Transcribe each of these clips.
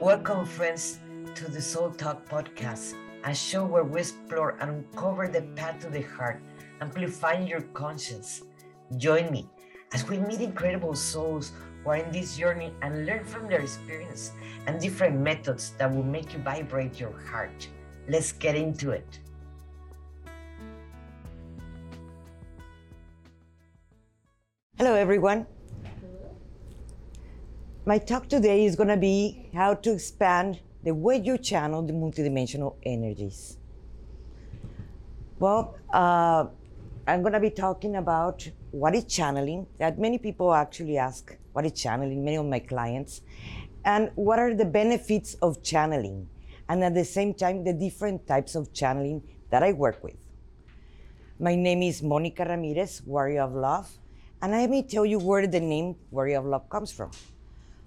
Welcome, friends, to the Soul Talk podcast, a show where we explore and uncover the path to the heart, amplifying your conscience. Join me as we meet incredible souls who are in this journey and learn from their experience and different methods that will make you vibrate your heart. Let's get into it. Hello, everyone. My talk today is going to be how to expand the way you channel the multidimensional energies. Well, uh, I'm going to be talking about what is channeling. That many people actually ask, what is channeling? Many of my clients, and what are the benefits of channeling, and at the same time, the different types of channeling that I work with. My name is Monica Ramirez, Warrior of Love, and let me tell you where the name Warrior of Love comes from.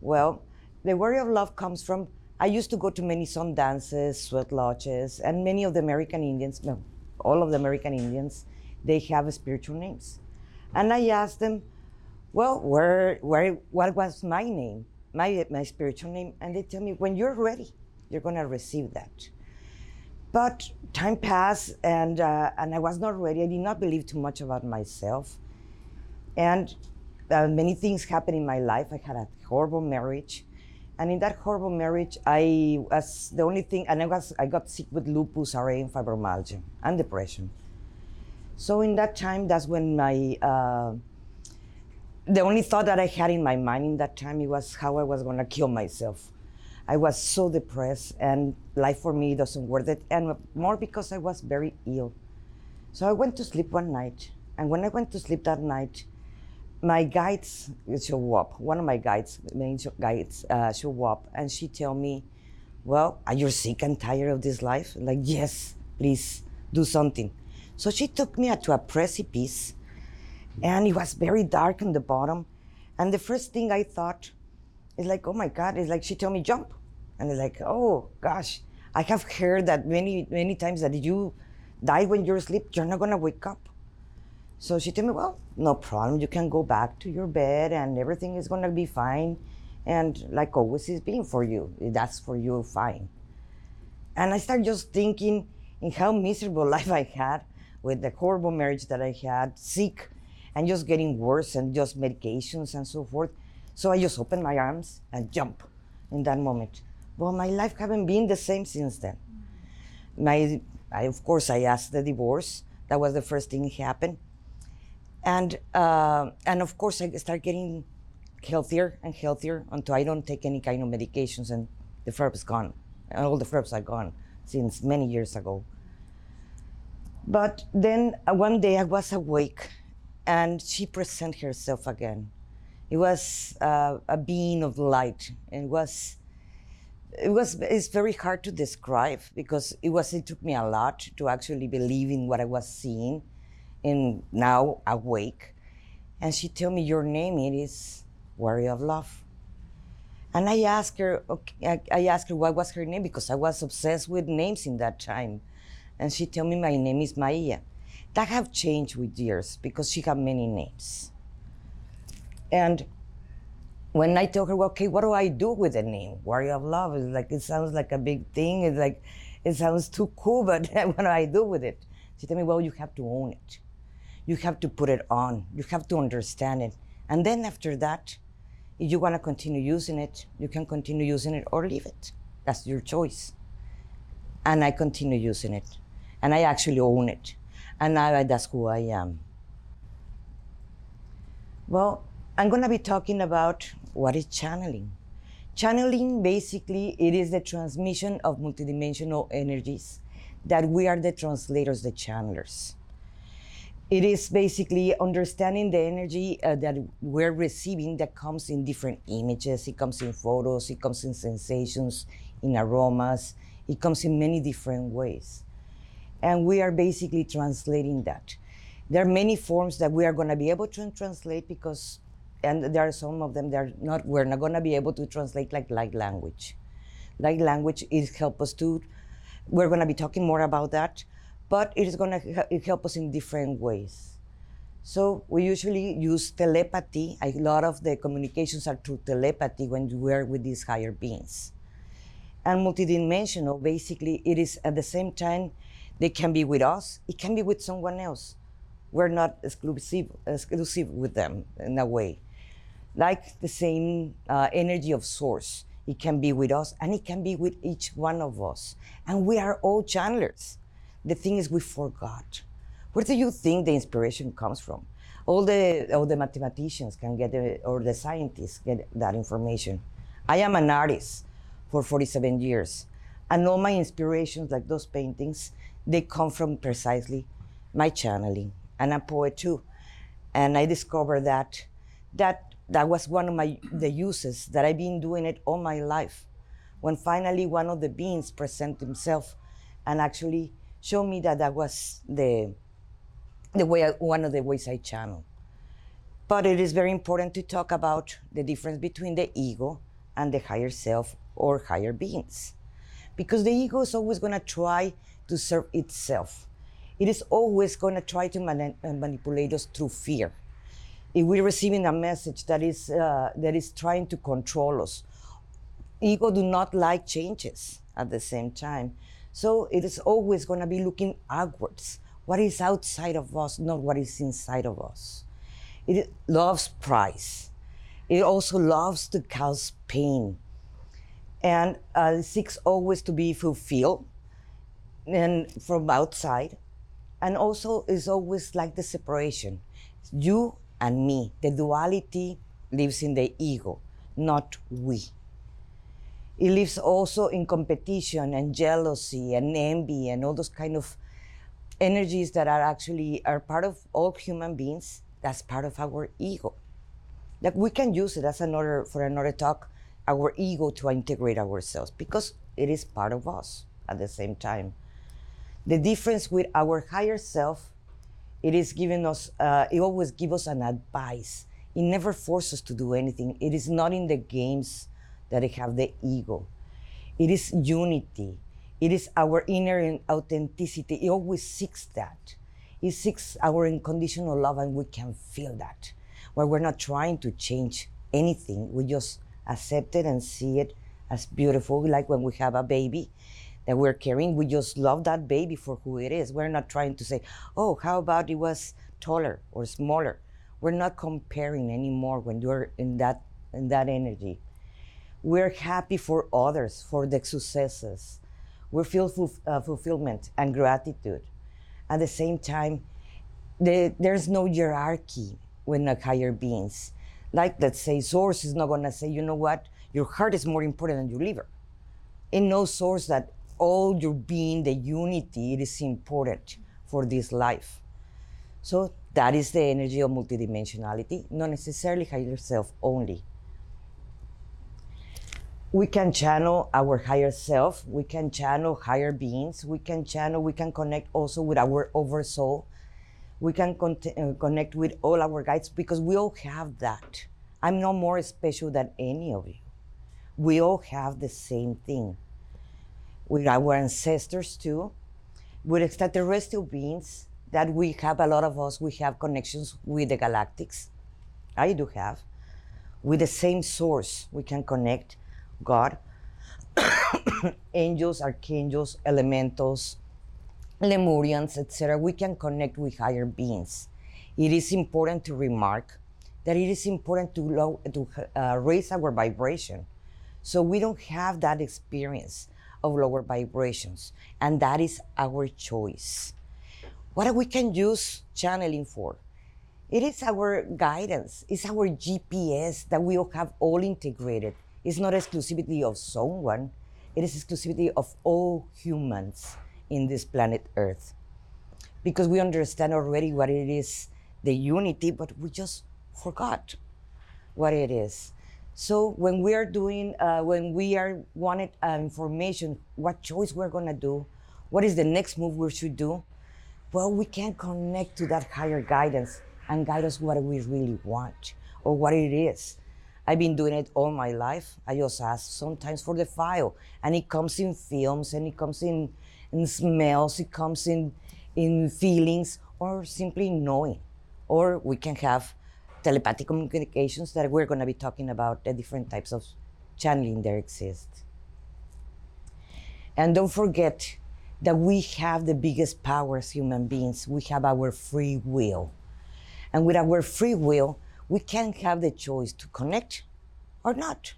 Well, the Warrior of Love comes from I used to go to many sun dances, sweat lodges, and many of the American Indians, no, all of the American Indians, they have spiritual names. And I asked them, well, where, where, what was my name, my, my spiritual name? And they tell me, when you're ready, you're going to receive that. But time passed, and, uh, and I was not ready. I did not believe too much about myself. And uh, many things happened in my life. I had a horrible marriage. And in that horrible marriage, I was the only thing, and I was I got sick with lupus, RA, and fibromyalgia, and depression. So in that time, that's when my uh, the only thought that I had in my mind in that time it was how I was gonna kill myself. I was so depressed, and life for me doesn't worth it, and more because I was very ill. So I went to sleep one night, and when I went to sleep that night, my guides show up. One of my guides, main guides, uh, show up, and she tell me, "Well, are you sick and tired of this life?" I'm like, yes, please do something. So she took me to a precipice, and it was very dark on the bottom. And the first thing I thought is like, "Oh my God!" It's like she told me jump, and it's like, "Oh gosh." I have heard that many many times that you die when you're asleep, you're not gonna wake up. So she told me, well, no problem. You can go back to your bed and everything is going to be fine. And like always is being for you. That's for you, fine. And I started just thinking in how miserable life I had with the horrible marriage that I had, sick, and just getting worse and just medications and so forth. So I just opened my arms and jump in that moment. Well, my life haven't been the same since then. My, I, of course, I asked the divorce. That was the first thing happened and uh, and of course I start getting healthier and healthier until I don't take any kind of medications, and the is gone. All the flares are gone since many years ago. But then uh, one day I was awake, and she presented herself again. It was uh, a being of light, and it was it was it's very hard to describe because it was it took me a lot to actually believe in what I was seeing and now awake. And she told me, Your name it is Warrior of Love. And I asked her, okay, I asked her what was her name because I was obsessed with names in that time. And she told me my name is Maia. That have changed with years because she had many names. And when I told her, well, okay, what do I do with the name? Warrior of Love. It's like it sounds like a big thing. It's like it sounds too cool, but what do I do with it? She told me, well, you have to own it you have to put it on. You have to understand it. And then after that, if you want to continue using it, you can continue using it or leave it. That's your choice. And I continue using it. And I actually own it. And now that's who I am. Well, I'm going to be talking about what is channeling. Channeling basically it is the transmission of multidimensional energies that we are the translators, the channelers it is basically understanding the energy uh, that we're receiving that comes in different images. It comes in photos it comes in sensations in aromas. It comes in many different ways. And we are basically translating that. There are many forms that we are going to be able to translate because and there are some of them that are not we're not going to be able to translate like light language. Light language is help us to we're going to be talking more about that but it is going to help us in different ways. So we usually use telepathy. A lot of the communications are through telepathy when we are with these higher beings. And multidimensional, basically, it is at the same time, they can be with us, it can be with someone else. We're not exclusive, exclusive with them in a way. Like the same uh, energy of source, it can be with us and it can be with each one of us. And we are all channelers. The thing is, we forgot. Where do you think the inspiration comes from? All the, all the mathematicians can get, the, or the scientists get that information. I am an artist for 47 years. And all my inspirations, like those paintings, they come from precisely my channeling. And I'm poet too. And I discovered that that that was one of my the uses that I've been doing it all my life. When finally one of the beings present himself and actually show me that that was the the way I, one of the ways I channel. But it is very important to talk about the difference between the ego and the higher self or higher beings. Because the ego is always going to try to serve itself. It is always going to try to uh, manipulate us through fear. If we're receiving a message that is, uh, that is trying to control us, ego do not like changes at the same time. So it is always going to be looking outwards. What is outside of us, not what is inside of us. It loves price. It also loves to cause pain and uh, seeks always to be fulfilled and from outside and also is always like the separation you and me the duality lives in the ego not we it lives also in competition and jealousy and envy and all those kind of energies that are actually are part of all human beings that's part of our ego like we can use it as another for another talk our ego to integrate ourselves because it is part of us at the same time. The difference with our higher self, it is giving us, uh, it always gives us an advice. It never forces us to do anything. It is not in the games that have the ego. It is unity. It is our inner authenticity. It always seeks that. It seeks our unconditional love, and we can feel that. Where we're not trying to change anything, we just accept it and see it as beautiful, like when we have a baby that we're carrying, we just love that baby for who it is. We're not trying to say, oh, how about it was taller or smaller? We're not comparing anymore when you're in that in that energy. We're happy for others, for the successes. We feel full, uh, fulfillment and gratitude. At the same time, the, there's no hierarchy when a higher beings. Like let's say source is not going to say you know what? Your heart is more important than your liver. It knows source that all your being the unity it is important for this life. So that is the energy of multidimensionality. Not necessarily higher self only we can channel our higher self we can channel higher beings we can channel we can connect also with our oversoul we can con- uh, connect with all our guides because we all have that. I'm no more special than any of you. We all have the same thing. With our ancestors too, with extraterrestrial beings, that we have a lot of us, we have connections with the galactics. I do have. With the same source, we can connect God, angels, archangels, elementals, Lemurians, etc., we can connect with higher beings. It is important to remark that it is important to, low, to uh, raise our vibration. So we don't have that experience of lower vibrations, and that is our choice. What we can use channeling for? It is our guidance, it's our GPS that we all have all integrated. It's not exclusivity of someone, it is exclusivity of all humans in this planet Earth. Because we understand already what it is, the unity, but we just forgot what it is. So when we are doing, uh, when we are wanted uh, information, what choice we're gonna do, what is the next move we should do, well, we can connect to that higher guidance and guide us what we really want or what it is. I've been doing it all my life. I just ask sometimes for the file, and it comes in films, and it comes in in smells, it comes in, in feelings, or simply knowing. Or we can have telepathic communications that we're going to be talking about the different types of channeling there exist. And don't forget that we have the biggest power as human beings. We have our free will. And with our free will, we can have the choice to connect or not.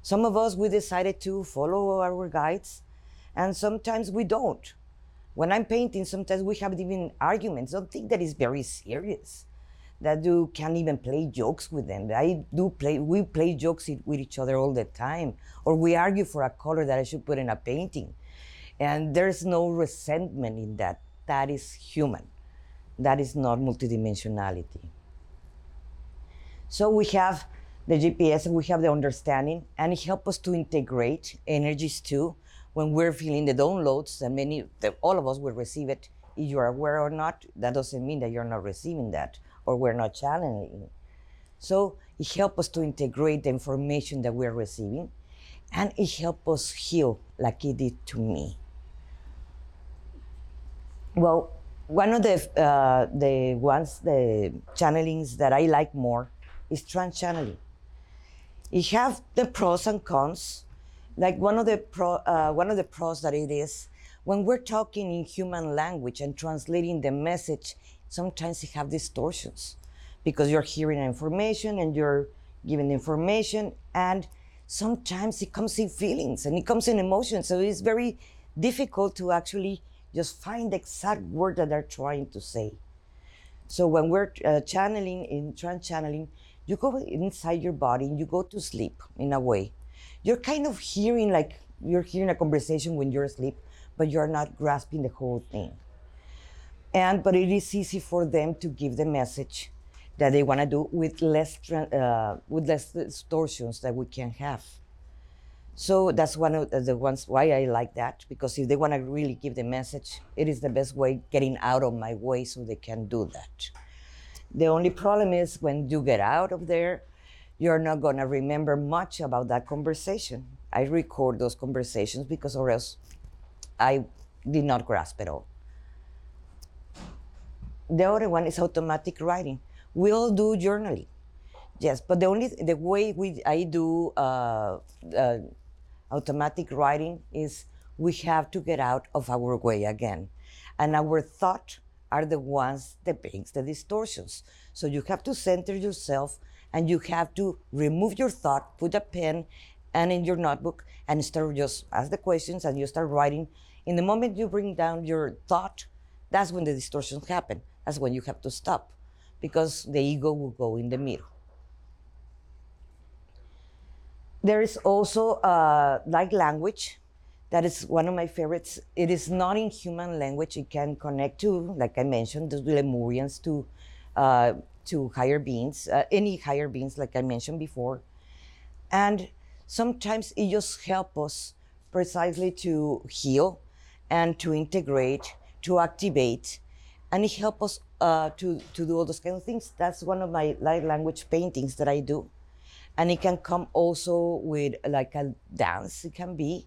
Some of us, we decided to follow our guides, and sometimes we don't. When I'm painting, sometimes we have even arguments. Don't think that is very serious. That you can't even play jokes with them. I do play. We play jokes with each other all the time, or we argue for a color that I should put in a painting, and there's no resentment in that. That is human. That is not multidimensionality. So we have the GPS and we have the understanding, and it helps us to integrate energies too when we're feeling the downloads, and many, the, all of us will receive it. If you're aware or not, that doesn't mean that you're not receiving that or we're not channeling. So it helps us to integrate the information that we're receiving, and it helps us heal like it did to me. Well, one of the uh, the ones the channelings that I like more is trance channeling. It have the pros and cons. Like one of the pro, uh, one of the pros that it is when we're talking in human language and translating the message sometimes it have distortions because you're hearing information and you're giving information and sometimes it comes in feelings and it comes in emotions. So it's very difficult to actually just find the exact word that they're trying to say. So when we're uh, channeling in trance channeling you go inside your body and you go to sleep in a way you're kind of hearing like you're hearing a conversation when you're asleep, but you're not grasping the whole thing. And but it is easy for them to give the message that they want to do with less uh, with less distortions that we can have. So that's one of the ones why I like that because if they want to really give the message, it is the best way getting out of my way so they can do that. The only problem is when you get out of there, you're not going to remember much about that conversation. I record those conversations because, or else, I did not grasp it all. The other one is automatic writing. We all do journaling, yes, but the only the way we I do uh, uh, automatic writing is we have to get out of our way again, and our thought are the ones that brings the distortions. So you have to center yourself and you have to remove your thought, put a pen and in your notebook and start just ask the questions and you start writing. In the moment you bring down your thought, that's when the distortions happen. That's when you have to stop because the ego will go in the middle. There is also uh, light language. That is one of my favorites. It is not in human language. It can connect to, like I mentioned, the Lemurians, to uh, to higher beings, uh, any higher beings, like I mentioned before. And sometimes it just helps us precisely to heal and to integrate, to activate, and it helps us uh, to, to do all those kind of things. That's one of my light language paintings that I do. And it can come also with like a dance, it can be,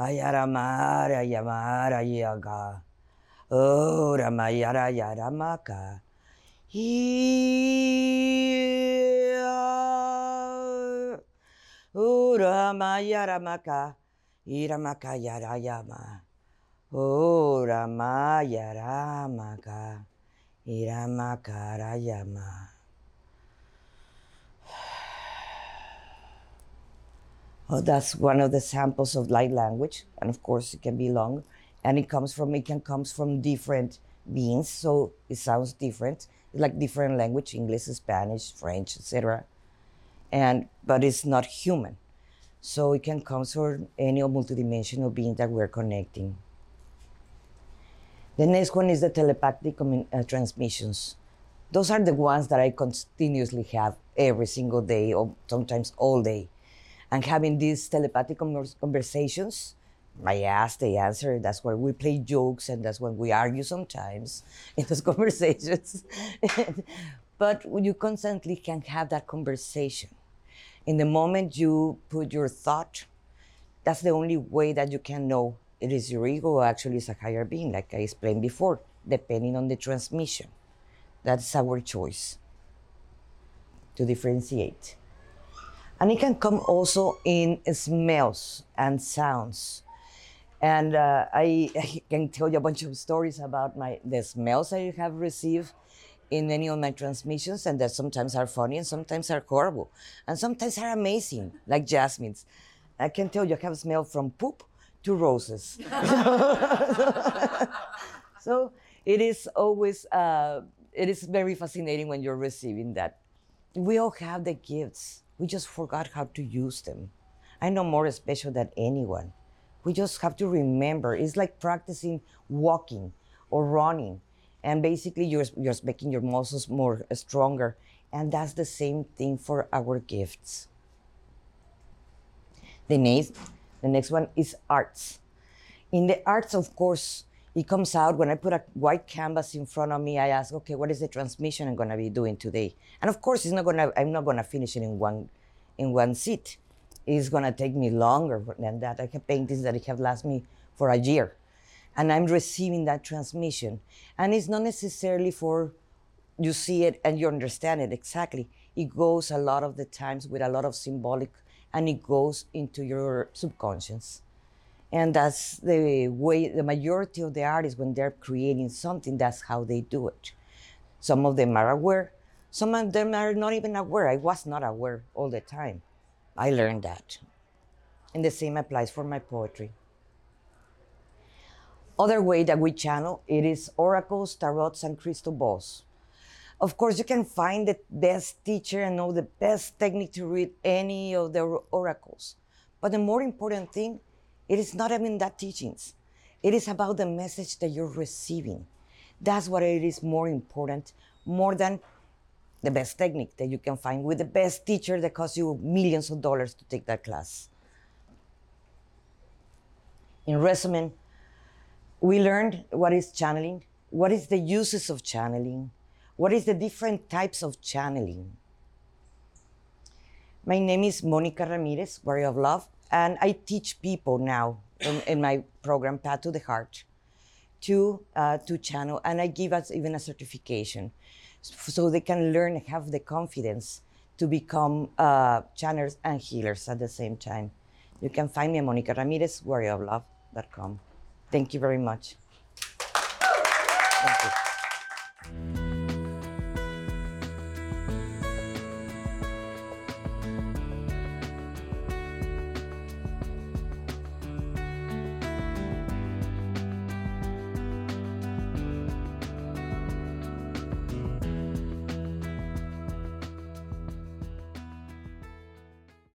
Ayaramara Yamara Yaga. Oh, Ramayara Yaramaka. Oh, Ramayara Maka. Iramaka Yarayama. Oh, Ramayara Maka. Iramaka Rayama. Oh, that's one of the samples of light language, and of course it can be long and it comes from it can comes from different beings so it sounds different like different language english spanish french etc and but it's not human. So it can come from any multidimensional being that we're connecting. The next one is the telepathic uh, transmissions. Those are the ones that i continuously have every single day or sometimes all day and having these telepathic conversations I ask, they answer. That's where we play jokes, and that's when we argue sometimes in those conversations. but you constantly can have that conversation. In the moment you put your thought, that's the only way that you can know it is your ego or actually is a higher being, like I explained before, depending on the transmission. That's our choice to differentiate. And it can come also in smells and sounds. And uh, I, I can tell you a bunch of stories about my the smells I have received in any of my transmissions, and that sometimes are funny and sometimes are horrible, and sometimes are amazing, like jasmines. I can tell you I have smelled from poop to roses. so it is always uh, it is very fascinating when you're receiving that. We all have the gifts. We just forgot how to use them. I know more special than anyone. We just have to remember. It's like practicing walking or running, and basically you're you're making your muscles more stronger. And that's the same thing for our gifts. The next, the next one is arts. In the arts, of course, it comes out when I put a white canvas in front of me. I ask, okay, what is the transmission I'm going to be doing today? And of course, it's not to. I'm not going to finish it in one, in one sit. It's going to take me longer than that. I have paintings that have last me for a year, and I'm receiving that transmission. And it's not necessarily for you see it and you understand it exactly. It goes a lot of the times with a lot of symbolic, and it goes into your subconscious. And that's the way the majority of the artists, when they're creating something, that's how they do it. Some of them are aware, some of them are not even aware. I was not aware all the time. I learned that. And the same applies for my poetry. Other way that we channel it is oracles, tarots, and crystal balls. Of course, you can find the best teacher and know the best technique to read any of the oracles. But the more important thing it is not even that teachings. It is about the message that you're receiving. That's what it is more important, more than the best technique that you can find with the best teacher that costs you millions of dollars to take that class. In resume, we learned what is channeling, what is the uses of channeling, what is the different types of channeling. My name is Monica Ramirez, Warrior of Love and I teach people now in, in my program, Path to the Heart, to, uh, to channel, and I give us even a certification so they can learn, have the confidence to become uh, and healers at the same time. You can find me at Monica Ramirez, warrioroflove.com. Thank you very much. Thank you.